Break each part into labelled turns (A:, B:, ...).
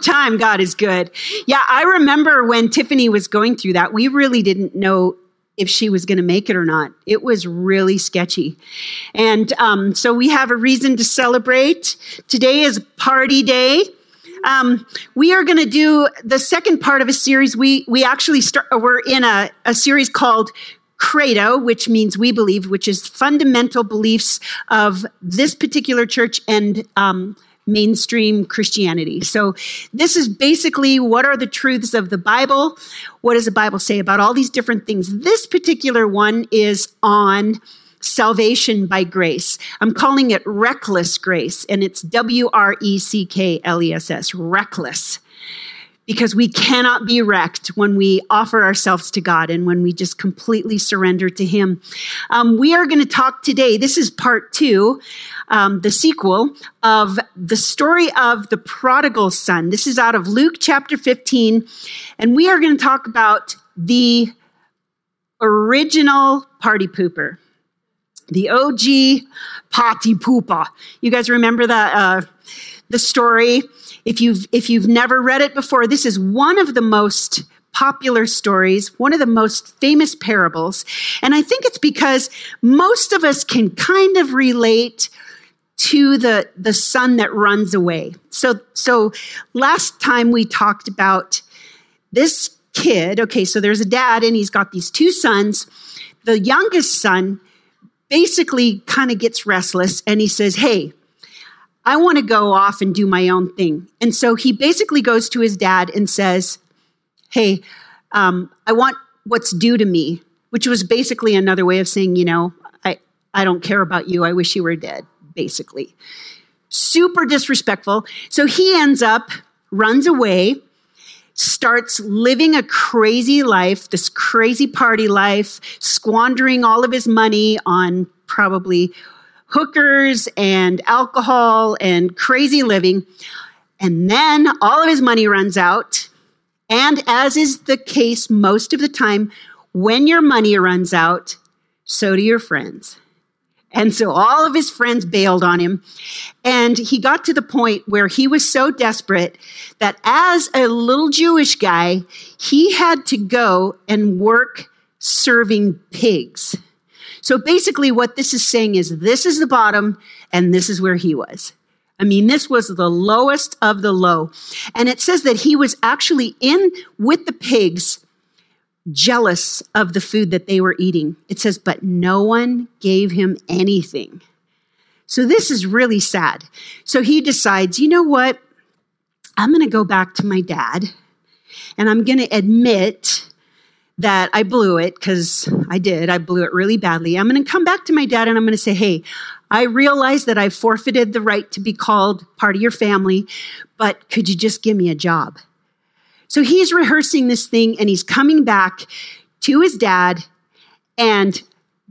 A: time, God is good. Yeah, I remember when Tiffany was going through that, we really didn't know if she was going to make it or not. It was really sketchy. And um, so we have a reason to celebrate. Today is party day. Um, we are going to do the second part of a series. We we actually start. We're in a, a series called credo, which means we believe, which is fundamental beliefs of this particular church and um, mainstream Christianity. So, this is basically what are the truths of the Bible? What does the Bible say about all these different things? This particular one is on salvation by grace. I'm calling it reckless grace, and it's W R E C K L E S S, reckless because we cannot be wrecked when we offer ourselves to God and when we just completely surrender to Him. Um, we are going to talk today. This is part two, um, the sequel of the story of the prodigal son. This is out of Luke chapter 15, and we are going to talk about the original party pooper. The OG party pooper. You guys remember that uh, the story? If you've, if you've never read it before, this is one of the most popular stories, one of the most famous parables. And I think it's because most of us can kind of relate to the, the son that runs away. So, so last time we talked about this kid. Okay, so there's a dad and he's got these two sons. The youngest son basically kind of gets restless and he says, Hey, I want to go off and do my own thing. And so he basically goes to his dad and says, Hey, um, I want what's due to me, which was basically another way of saying, you know, I, I don't care about you. I wish you were dead, basically. Super disrespectful. So he ends up, runs away, starts living a crazy life, this crazy party life, squandering all of his money on probably hookers and alcohol and crazy living. And then all of his money runs out. And as is the case most of the time, when your money runs out, so do your friends. And so all of his friends bailed on him. And he got to the point where he was so desperate that as a little Jewish guy, he had to go and work serving pigs. So basically, what this is saying is this is the bottom, and this is where he was. I mean, this was the lowest of the low. And it says that he was actually in with the pigs, jealous of the food that they were eating. It says, but no one gave him anything. So this is really sad. So he decides, you know what? I'm going to go back to my dad and I'm going to admit that I blew it because I did. I blew it really badly. I'm going to come back to my dad and I'm going to say, hey, I realize that I forfeited the right to be called part of your family, but could you just give me a job? So he's rehearsing this thing and he's coming back to his dad. And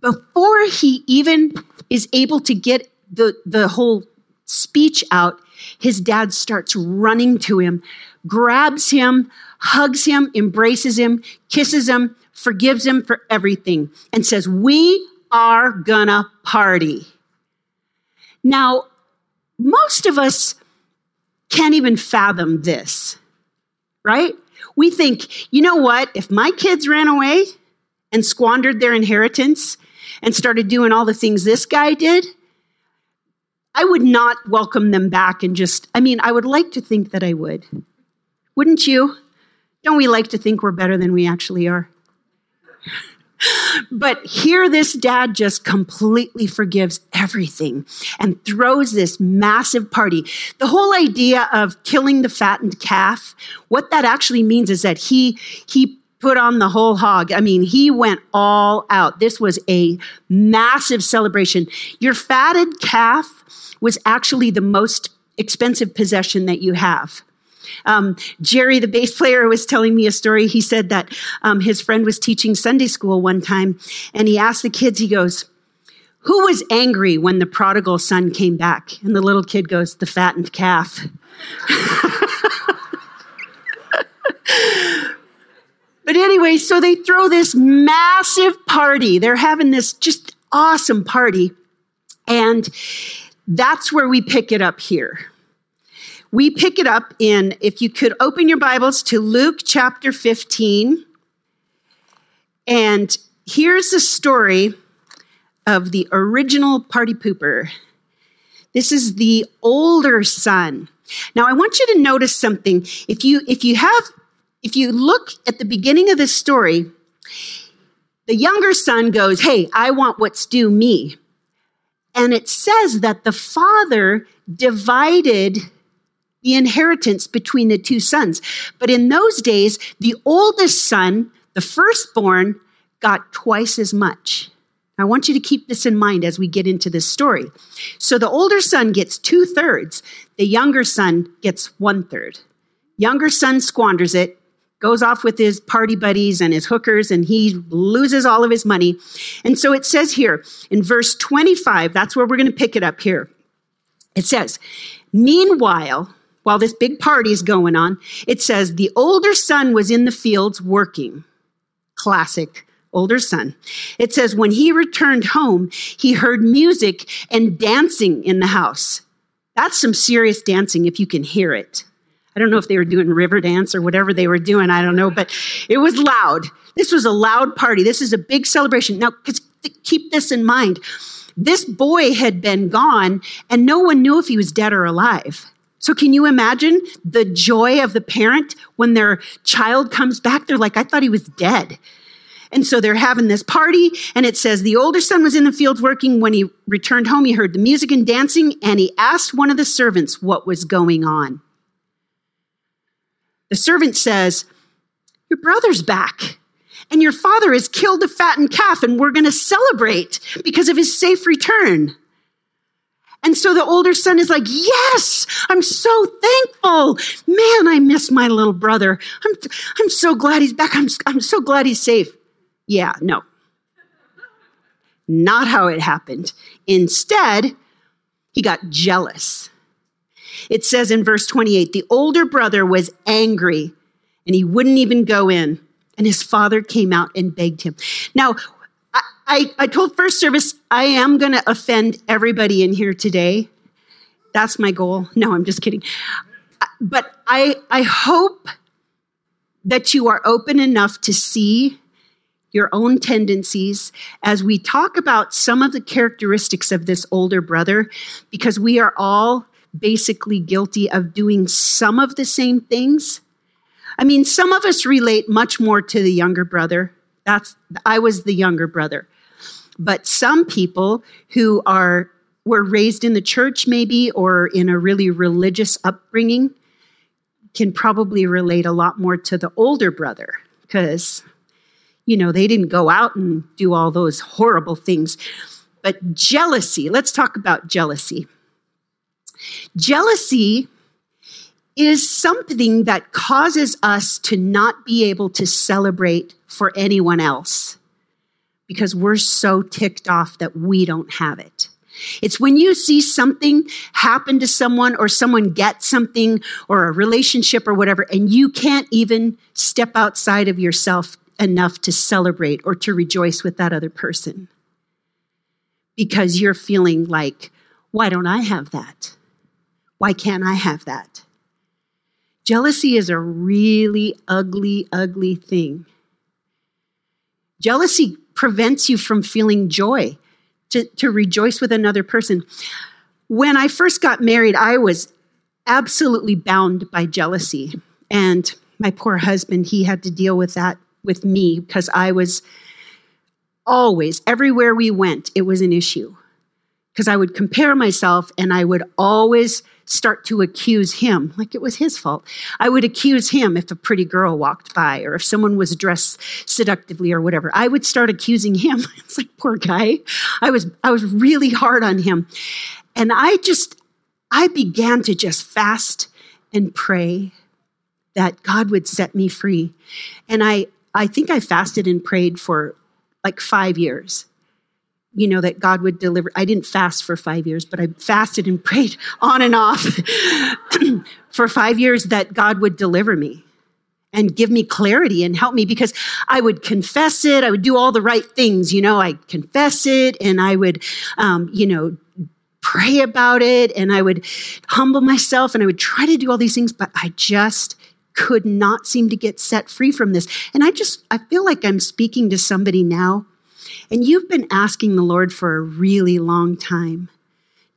A: before he even is able to get the, the whole speech out, his dad starts running to him, grabs him, hugs him, embraces him, kisses him, forgives him for everything, and says, We are gonna party. Now, most of us can't even fathom this, right? We think, you know what? If my kids ran away and squandered their inheritance and started doing all the things this guy did, I would not welcome them back and just, I mean, I would like to think that I would. Wouldn't you? Don't we like to think we're better than we actually are? but here, this dad just completely forgives everything and throws this massive party. The whole idea of killing the fattened calf, what that actually means is that he, he put on the whole hog. I mean, he went all out. This was a massive celebration. Your fatted calf was actually the most expensive possession that you have. Um, Jerry, the bass player, was telling me a story. He said that um, his friend was teaching Sunday school one time, and he asked the kids, he goes, Who was angry when the prodigal son came back? And the little kid goes, The fattened calf. but anyway, so they throw this massive party. They're having this just awesome party. And that's where we pick it up here we pick it up in, if you could open your Bibles to Luke chapter 15. And here's the story of the original party pooper. This is the older son. Now I want you to notice something. If you if you have if you look at the beginning of this story, the younger son goes, "Hey, I want what's due me." And it says that the father divided the inheritance between the two sons. But in those days, the oldest son, the firstborn, got twice as much. I want you to keep this in mind as we get into this story. So the older son gets two thirds, the younger son gets one third. Younger son squanders it, goes off with his party buddies and his hookers, and he loses all of his money. And so it says here in verse 25, that's where we're going to pick it up here. It says, Meanwhile, while this big party is going on, it says, the older son was in the fields working. Classic older son. It says, when he returned home, he heard music and dancing in the house. That's some serious dancing if you can hear it. I don't know if they were doing river dance or whatever they were doing. I don't know, but it was loud. This was a loud party. This is a big celebration. Now, keep this in mind. This boy had been gone and no one knew if he was dead or alive. So can you imagine the joy of the parent when their child comes back? They're like, I thought he was dead. And so they're having this party, and it says the older son was in the fields working. When he returned home, he heard the music and dancing, and he asked one of the servants what was going on. The servant says, Your brother's back, and your father has killed a fattened calf, and we're going to celebrate because of his safe return. And so the older son is like, Yes, I'm so thankful. Man, I miss my little brother. I'm, I'm so glad he's back. I'm, I'm so glad he's safe. Yeah, no. Not how it happened. Instead, he got jealous. It says in verse 28 the older brother was angry and he wouldn't even go in. And his father came out and begged him. Now, I, I, told first service, I am going to offend everybody in here today. That's my goal. No, I'm just kidding. Uh, but I, I hope that you are open enough to see your own tendencies as we talk about some of the characteristics of this older brother, because we are all basically guilty of doing some of the same things. I mean, some of us relate much more to the younger brother. That's I was the younger brother. But some people who are were raised in the church maybe or in a really religious upbringing can probably relate a lot more to the older brother because you know, they didn't go out and do all those horrible things. But jealousy, let's talk about jealousy. Jealousy is something that causes us to not be able to celebrate for anyone else because we're so ticked off that we don't have it. It's when you see something happen to someone or someone get something or a relationship or whatever, and you can't even step outside of yourself enough to celebrate or to rejoice with that other person because you're feeling like, why don't I have that? Why can't I have that? Jealousy is a really ugly, ugly thing. Jealousy prevents you from feeling joy, to, to rejoice with another person. When I first got married, I was absolutely bound by jealousy. And my poor husband, he had to deal with that with me because I was always, everywhere we went, it was an issue. Because I would compare myself and I would always start to accuse him like it was his fault. I would accuse him if a pretty girl walked by or if someone was dressed seductively or whatever. I would start accusing him. it's like poor guy. I was I was really hard on him. And I just I began to just fast and pray that God would set me free. And I I think I fasted and prayed for like five years. You know, that God would deliver. I didn't fast for five years, but I fasted and prayed on and off for five years that God would deliver me and give me clarity and help me because I would confess it. I would do all the right things. You know, I confess it and I would, um, you know, pray about it and I would humble myself and I would try to do all these things, but I just could not seem to get set free from this. And I just, I feel like I'm speaking to somebody now, and you've been asking the Lord for a really long time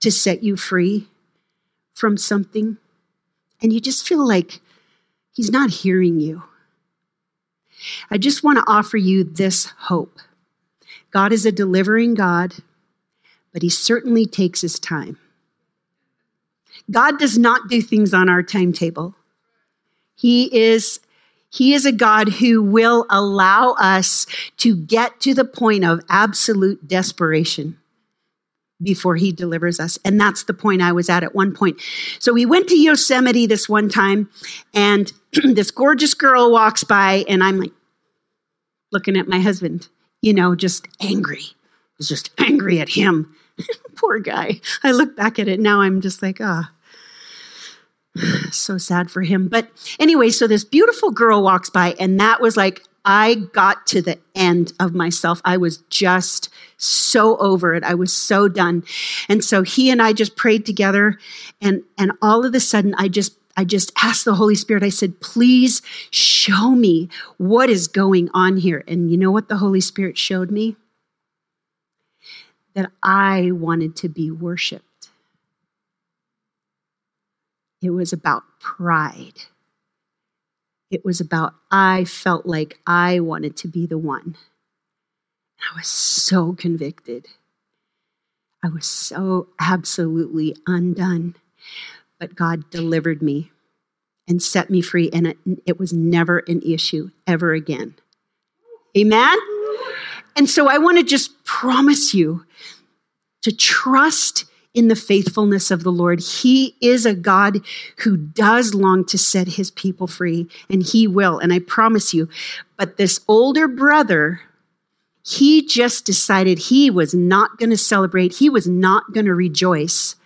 A: to set you free from something, and you just feel like He's not hearing you. I just want to offer you this hope. God is a delivering God, but He certainly takes His time. God does not do things on our timetable. He is he is a God who will allow us to get to the point of absolute desperation before he delivers us. And that's the point I was at at one point. So we went to Yosemite this one time, and this gorgeous girl walks by, and I'm like looking at my husband, you know, just angry. I was just angry at him. Poor guy. I look back at it now, I'm just like, ah. Oh so sad for him. But anyway, so this beautiful girl walks by, and that was like, I got to the end of myself. I was just so over it. I was so done. And so he and I just prayed together and and all of a sudden I just I just asked the Holy Spirit. I said, "Please show me what is going on here." And you know what the Holy Spirit showed me? That I wanted to be worshiped. It was about pride. It was about, I felt like I wanted to be the one. I was so convicted. I was so absolutely undone. But God delivered me and set me free, and it, it was never an issue ever again. Amen? And so I want to just promise you to trust in the faithfulness of the Lord. He is a God who does long to set his people free, and he will, and I promise you. But this older brother, he just decided he was not going to celebrate, he was not going to rejoice.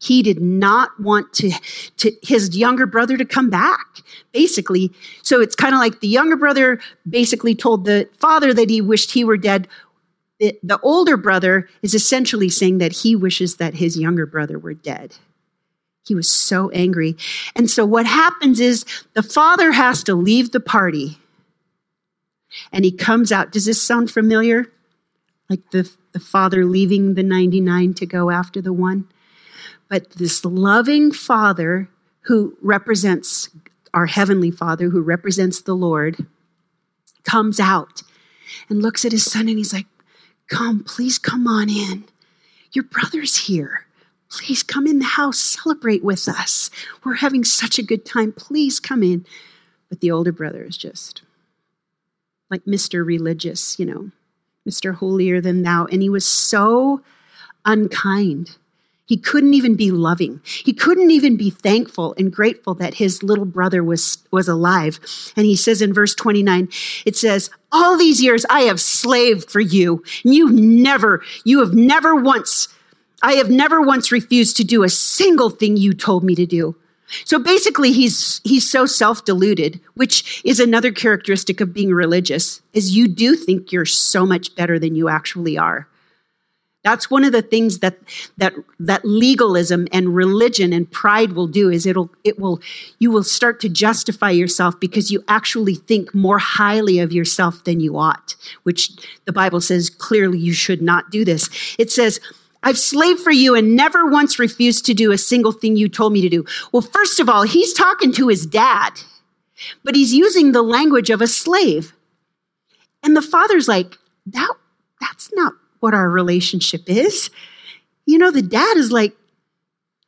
A: He did not want to, to his younger brother to come back, basically. So it's kind of like the younger brother basically told the father that he wished he were dead the, the older brother is essentially saying that he wishes that his younger brother were dead. He was so angry. And so what happens is the father has to leave the party and he comes out. Does this sound familiar? Like the, the father leaving the 99 to go after the one? But this loving father who represents our heavenly father, who represents the Lord, comes out and looks at his son and he's like, Come, please come on in. Your brother's here. Please come in the house, celebrate with us. We're having such a good time. Please come in. But the older brother is just like Mr. Religious, you know, Mr. Holier than thou. And he was so unkind he couldn't even be loving. He couldn't even be thankful and grateful that his little brother was, was alive. And he says in verse 29, it says, all these years I have slaved for you. And you never, you have never once, I have never once refused to do a single thing you told me to do. So basically he's, he's so self-deluded, which is another characteristic of being religious, is you do think you're so much better than you actually are. That's one of the things that that that legalism and religion and pride will do is it'll it will you will start to justify yourself because you actually think more highly of yourself than you ought, which the Bible says clearly you should not do this. It says I've slaved for you and never once refused to do a single thing you told me to do. Well, first of all, he's talking to his dad, but he's using the language of a slave. And the father's like, that, that's not what our relationship is. You know, the dad is like,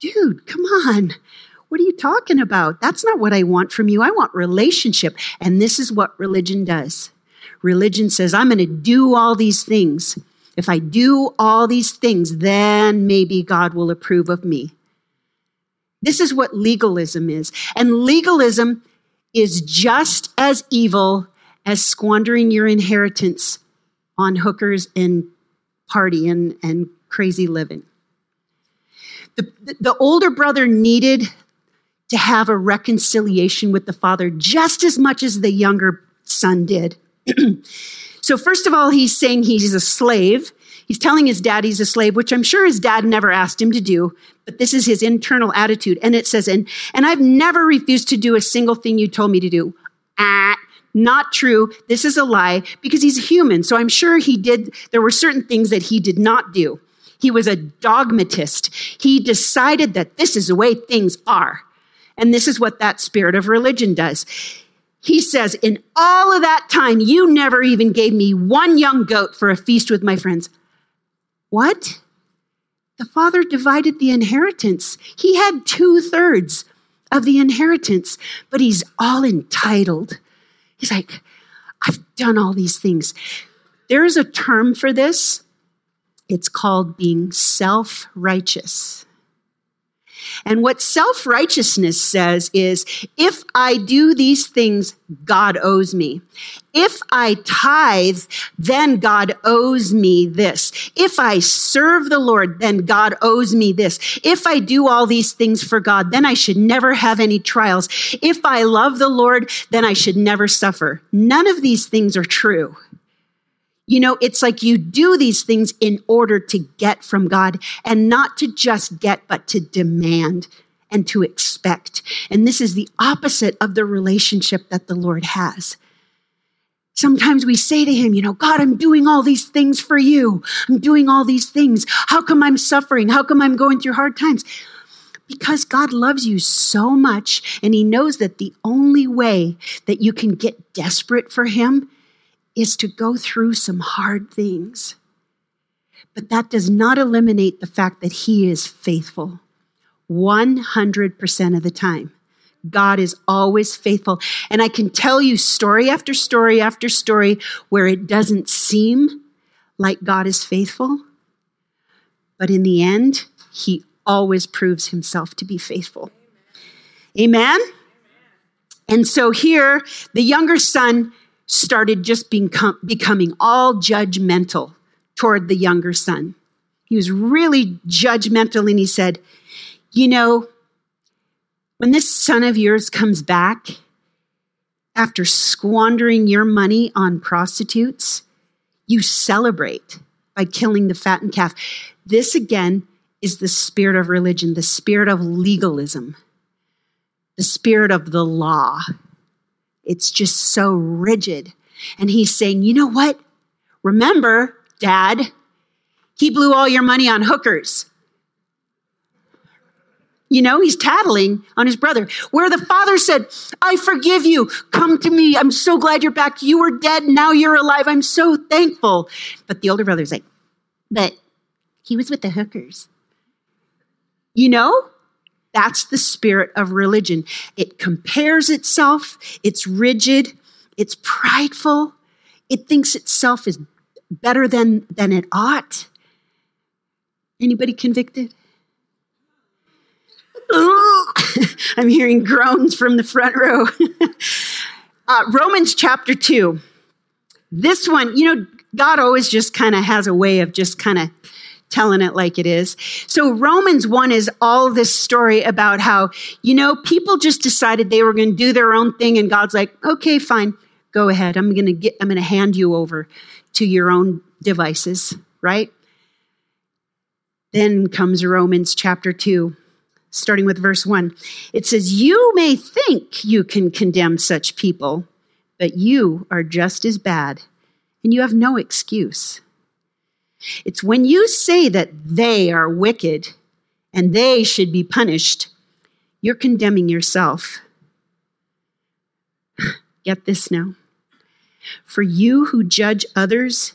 A: dude, come on. What are you talking about? That's not what I want from you. I want relationship. And this is what religion does. Religion says, I'm going to do all these things. If I do all these things, then maybe God will approve of me. This is what legalism is. And legalism is just as evil as squandering your inheritance on hookers and party and, and crazy living. The, the older brother needed to have a reconciliation with the father just as much as the younger son did. so, first of all, he's saying he's a slave. He's telling his dad he's a slave, which I'm sure his dad never asked him to do, but this is his internal attitude. And it says, and, and I've never refused to do a single thing you told me to do. Ah, not true. This is a lie because he's human. So I'm sure he did, there were certain things that he did not do. He was a dogmatist. He decided that this is the way things are. And this is what that spirit of religion does. He says, In all of that time, you never even gave me one young goat for a feast with my friends. What? The father divided the inheritance. He had two thirds of the inheritance, but he's all entitled. He's like, I've done all these things. There is a term for this. It's called being self righteous. And what self righteousness says is if I do these things, God owes me. If I tithe, then God owes me this. If I serve the Lord, then God owes me this. If I do all these things for God, then I should never have any trials. If I love the Lord, then I should never suffer. None of these things are true. You know, it's like you do these things in order to get from God and not to just get, but to demand and to expect. And this is the opposite of the relationship that the Lord has. Sometimes we say to him, you know, God, I'm doing all these things for you. I'm doing all these things. How come I'm suffering? How come I'm going through hard times? Because God loves you so much and he knows that the only way that you can get desperate for him is to go through some hard things. But that does not eliminate the fact that He is faithful 100% of the time. God is always faithful. And I can tell you story after story after story where it doesn't seem like God is faithful. But in the end, He always proves Himself to be faithful. Amen? And so here, the younger son started just becoming all judgmental toward the younger son. He was really judgmental and he said, You know, when this son of yours comes back after squandering your money on prostitutes, you celebrate by killing the fattened calf. This again is the spirit of religion, the spirit of legalism, the spirit of the law. It's just so rigid. And he's saying, you know what? Remember, dad, he blew all your money on hookers. You know, he's tattling on his brother. Where the father said, I forgive you. Come to me. I'm so glad you're back. You were dead. Now you're alive. I'm so thankful. But the older brother's like, but he was with the hookers. You know, that's the spirit of religion. It compares itself, it's rigid, it's prideful, it thinks itself is better than, than it ought. Anybody convicted? I'm hearing groans from the front row. uh, Romans chapter 2. This one, you know, God always just kind of has a way of just kind of telling it like it is. So Romans 1 is all this story about how, you know, people just decided they were going to do their own thing and God's like, "Okay, fine. Go ahead. I'm going to get I'm going to hand you over to your own devices, right?" Then comes Romans chapter 2, starting with verse 1. It says, "You may think you can condemn such people, but you are just as bad, and you have no excuse." It's when you say that they are wicked and they should be punished, you're condemning yourself. Get this now. For you who judge others,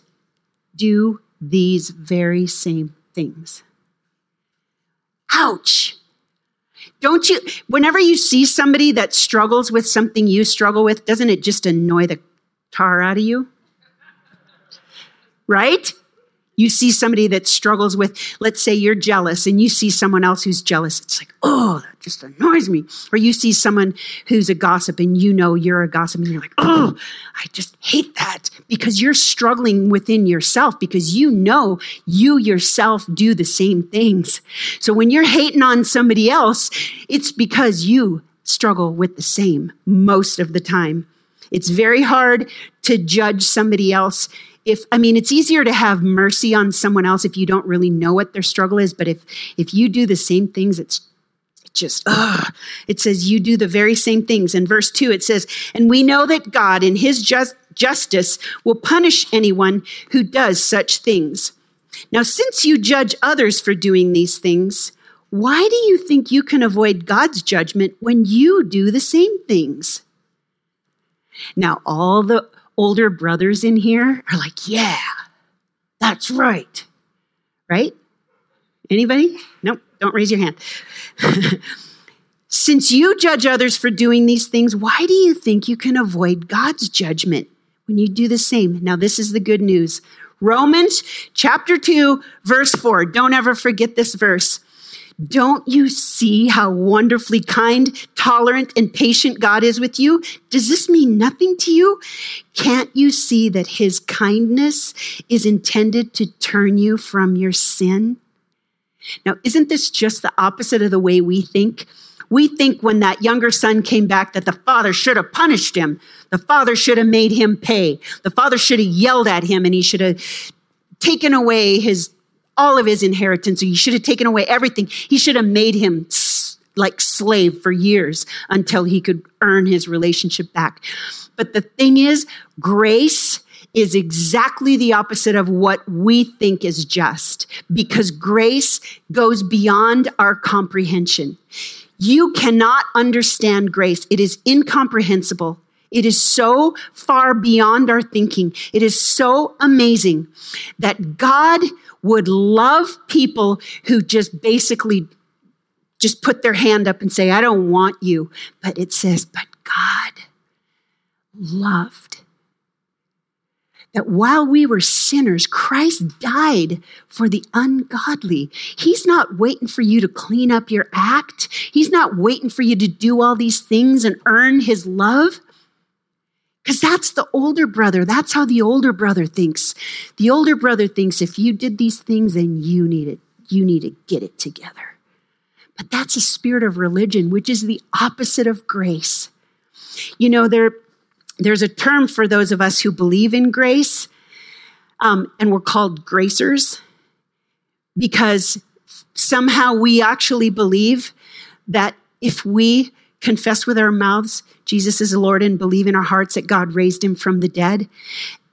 A: do these very same things. Ouch. Don't you, whenever you see somebody that struggles with something you struggle with, doesn't it just annoy the tar out of you? Right? You see somebody that struggles with, let's say you're jealous and you see someone else who's jealous. It's like, oh, that just annoys me. Or you see someone who's a gossip and you know you're a gossip and you're like, oh, I just hate that because you're struggling within yourself because you know you yourself do the same things. So when you're hating on somebody else, it's because you struggle with the same most of the time. It's very hard to judge somebody else if I mean it's easier to have mercy on someone else if you don't really know what their struggle is, but if if you do the same things, it's just ugh. it says you do the very same things. In verse 2 it says and we know that god in his just, justice will punish anyone who does such things. Now since you judge others for doing these things why do you think you can avoid god's judgment when you do the same things? Now all the older brothers in here are like yeah that's right right anybody nope don't raise your hand. Since you judge others for doing these things, why do you think you can avoid God's judgment when you do the same? Now, this is the good news. Romans chapter 2, verse 4. Don't ever forget this verse. Don't you see how wonderfully kind, tolerant, and patient God is with you? Does this mean nothing to you? Can't you see that his kindness is intended to turn you from your sin? Now, isn't this just the opposite of the way we think? We think when that younger son came back that the father should have punished him. The father should have made him pay. The father should have yelled at him and he should have taken away his all of his inheritance. He should have taken away everything. He should have made him like slave for years until he could earn his relationship back. But the thing is, grace is exactly the opposite of what we think is just because grace goes beyond our comprehension. You cannot understand grace. It is incomprehensible. It is so far beyond our thinking. It is so amazing that God would love people who just basically just put their hand up and say, I don't want you. But it says, but God loved that while we were sinners, Christ died for the ungodly. He's not waiting for you to clean up your act. He's not waiting for you to do all these things and earn his love. Because that's the older brother. That's how the older brother thinks. The older brother thinks if you did these things, then you need it. You need to get it together. But that's a spirit of religion, which is the opposite of grace. You know, there, there's a term for those of us who believe in grace, um, and we're called gracers because somehow we actually believe that if we confess with our mouths Jesus is Lord and believe in our hearts that God raised him from the dead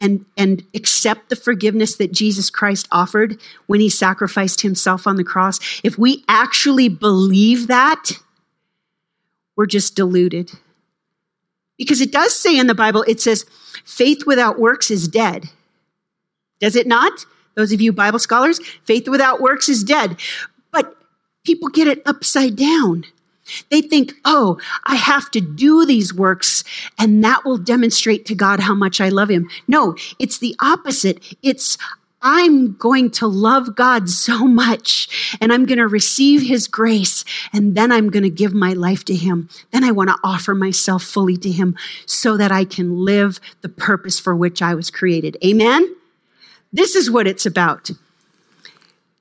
A: and, and accept the forgiveness that Jesus Christ offered when he sacrificed himself on the cross, if we actually believe that, we're just deluded. Because it does say in the Bible, it says, faith without works is dead. Does it not? Those of you Bible scholars, faith without works is dead. But people get it upside down. They think, oh, I have to do these works and that will demonstrate to God how much I love him. No, it's the opposite. It's, I'm going to love God so much and I'm going to receive his grace and then I'm going to give my life to him. Then I want to offer myself fully to him so that I can live the purpose for which I was created. Amen? This is what it's about.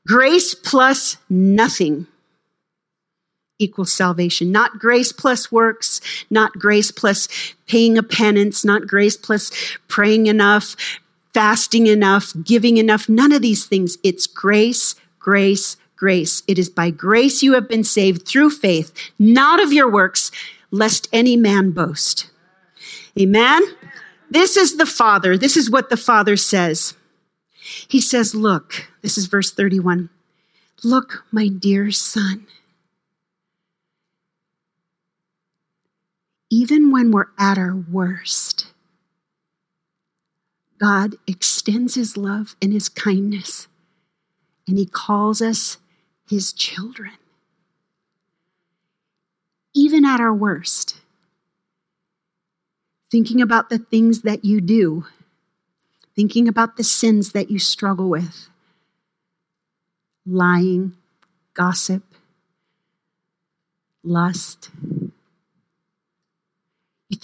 A: Grace plus nothing equals salvation. Not grace plus works, not grace plus paying a penance, not grace plus praying enough, fasting enough, giving enough, none of these things. It's grace, grace, grace. It is by grace you have been saved through faith, not of your works, lest any man boast. Amen? This is the Father. This is what the Father says. He says, Look, this is verse 31. Look, my dear son. Even when we're at our worst, God extends his love and his kindness, and he calls us his children. Even at our worst, thinking about the things that you do, thinking about the sins that you struggle with lying, gossip, lust.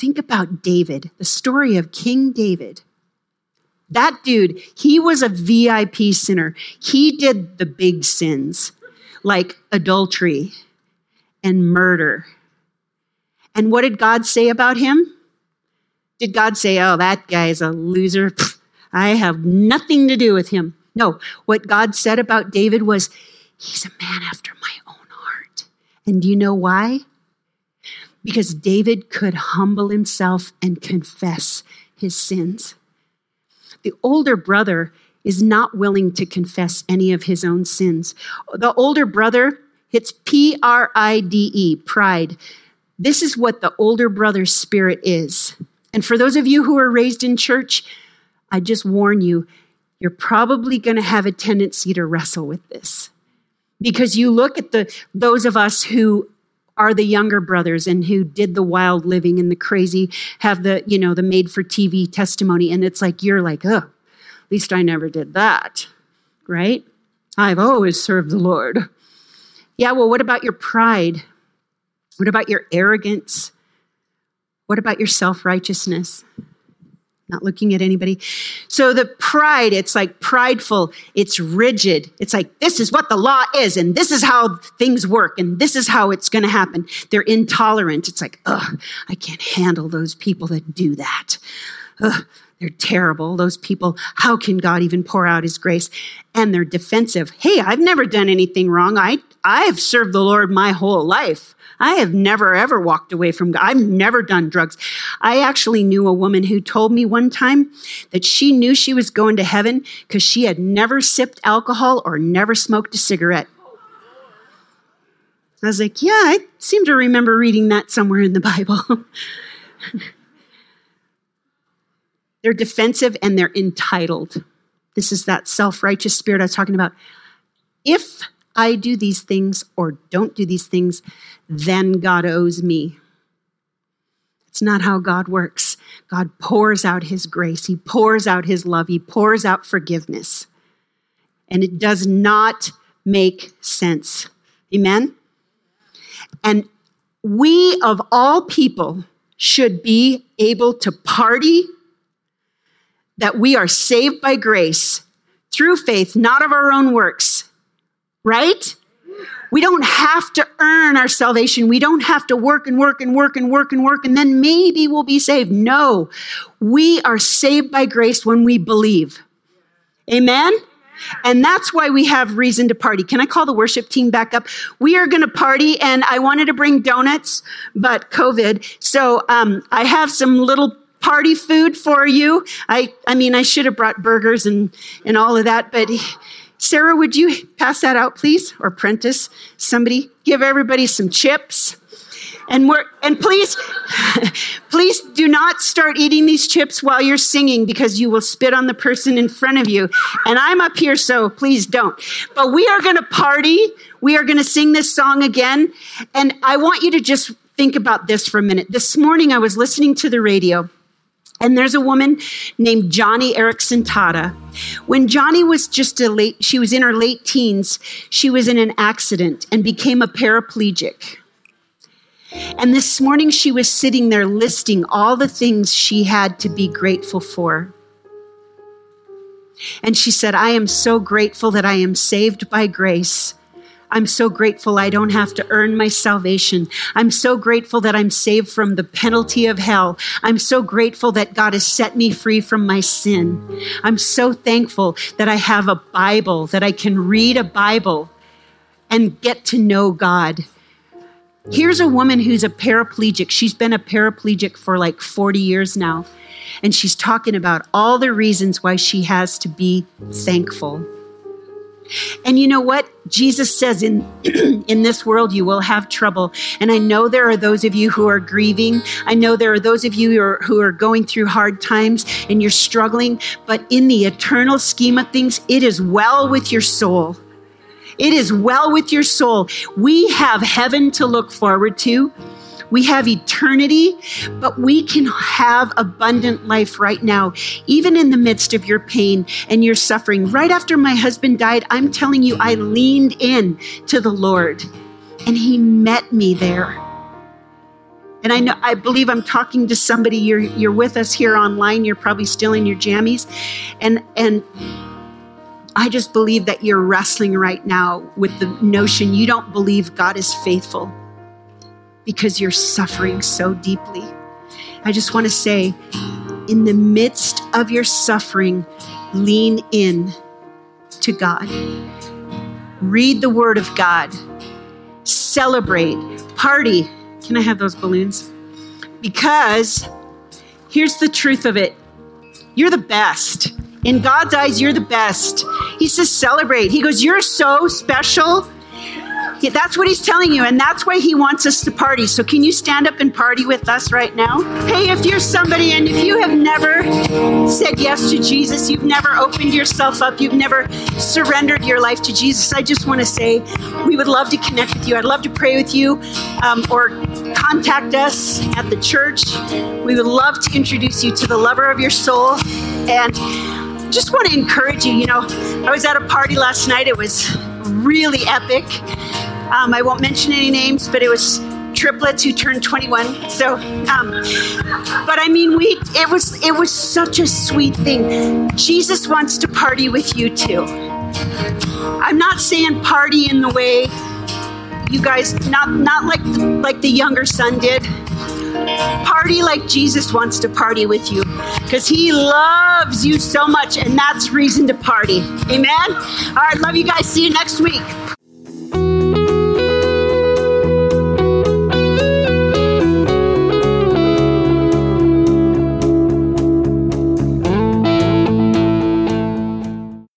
A: Think about David, the story of King David that dude, he was a VIP sinner. He did the big sins like adultery and murder. And what did God say about him? Did God say, oh, that guy's a loser? I have nothing to do with him. No, what God said about David was, he's a man after my own heart. And do you know why? Because David could humble himself and confess his sins. The older brother is not willing to confess any of his own sins. The older brother, it's P R I D E, pride. This is what the older brother's spirit is. And for those of you who are raised in church, I just warn you, you're probably going to have a tendency to wrestle with this. Because you look at the those of us who are the younger brothers and who did the wild living and the crazy have the, you know, the made for TV testimony and it's like you're like, "Oh, at least I never did that." Right? I've always served the Lord. Yeah, well, what about your pride? What about your arrogance? What about your self righteousness? Not looking at anybody. So the pride, it's like prideful, it's rigid. It's like, this is what the law is, and this is how things work, and this is how it's going to happen. They're intolerant. It's like, ugh, I can't handle those people that do that. Ugh, they're terrible. Those people, how can God even pour out his grace? And they're defensive. Hey, I've never done anything wrong. I, I've served the Lord my whole life. I have never ever walked away from God. I've never done drugs. I actually knew a woman who told me one time that she knew she was going to heaven because she had never sipped alcohol or never smoked a cigarette. I was like, yeah, I seem to remember reading that somewhere in the Bible. they're defensive and they're entitled. This is that self righteous spirit I was talking about. If I do these things or don't do these things, then God owes me. It's not how God works. God pours out his grace, he pours out his love, he pours out forgiveness. And it does not make sense. Amen? And we, of all people, should be able to party that we are saved by grace through faith, not of our own works right? We don't have to earn our salvation. We don't have to work and work and work and work and work and then maybe we'll be saved. No, we are saved by grace when we believe. Amen? And that's why we have reason to party. Can I call the worship team back up? We are going to party, and I wanted to bring donuts, but COVID. So um, I have some little party food for you. I, I mean, I should have brought burgers and, and all of that, but Sarah, would you pass that out, please? Or Prentice, somebody, give everybody some chips. And we're, and please, please do not start eating these chips while you're singing because you will spit on the person in front of you. And I'm up here, so please don't. But we are going to party. We are going to sing this song again. And I want you to just think about this for a minute. This morning I was listening to the radio and there's a woman named Joni Eareckson Tada. When Joni was just a late, she was in her late teens, she was in an accident and became a paraplegic. And this morning she was sitting there listing all the things she had to be grateful for. And she said, I am so grateful that I am saved by grace I'm so grateful I don't have to earn my salvation. I'm so grateful that I'm saved from the penalty of hell. I'm so grateful that God has set me free from my sin. I'm so thankful that I have a Bible, that I can read a Bible and get to know God. Here's a woman who's a paraplegic. She's been a paraplegic for like 40 years now. And she's talking about all the reasons why she has to be thankful. And you know what? Jesus says in in this world you will have trouble. And I know there are those of you who are grieving. I know there are those of you who are, who are going through hard times and you're struggling, but in the eternal scheme of things, it is well with your soul. It is well with your soul. We have heaven to look forward to. We have eternity, but we can have abundant life right now, even in the midst of your pain and your suffering. Right after my husband died, I'm telling you, I leaned in to the Lord and he met me there. And I know I believe I'm talking to somebody you're you're with us here online, you're probably still in your jammies. And and I just believe that you're wrestling right now with the notion you don't believe God is faithful because you're suffering so deeply. I just want to say in the midst of your suffering, lean in to God. Read the Word of God. Celebrate. Party. Can I have those balloons? Because here's the truth of it you're the best. In God's eyes, you're the best. He says, celebrate. He goes, You're so special. That's what he's telling you, and that's why he wants us to party. So, can you stand up and party with us right now? Hey, if you're somebody and if you have never said yes to Jesus, you've never opened yourself up, you've never surrendered your life to Jesus, I just want to say we would love to connect with you. I'd love to pray with you um, or contact us at the church. We would love to introduce you to the lover of your soul. And just want to encourage you. You know, I was at a party last night, it was really epic. Um, I won't mention any names, but it was triplets who turned 21. So, um, but I mean, we it was it was such a sweet thing. Jesus wants to party with you too. I'm not saying party in the way you guys not not like like the younger son did. Party like Jesus wants to party with you because he loves you so much, and that's reason to party. Amen. All right, love you guys. See you next week.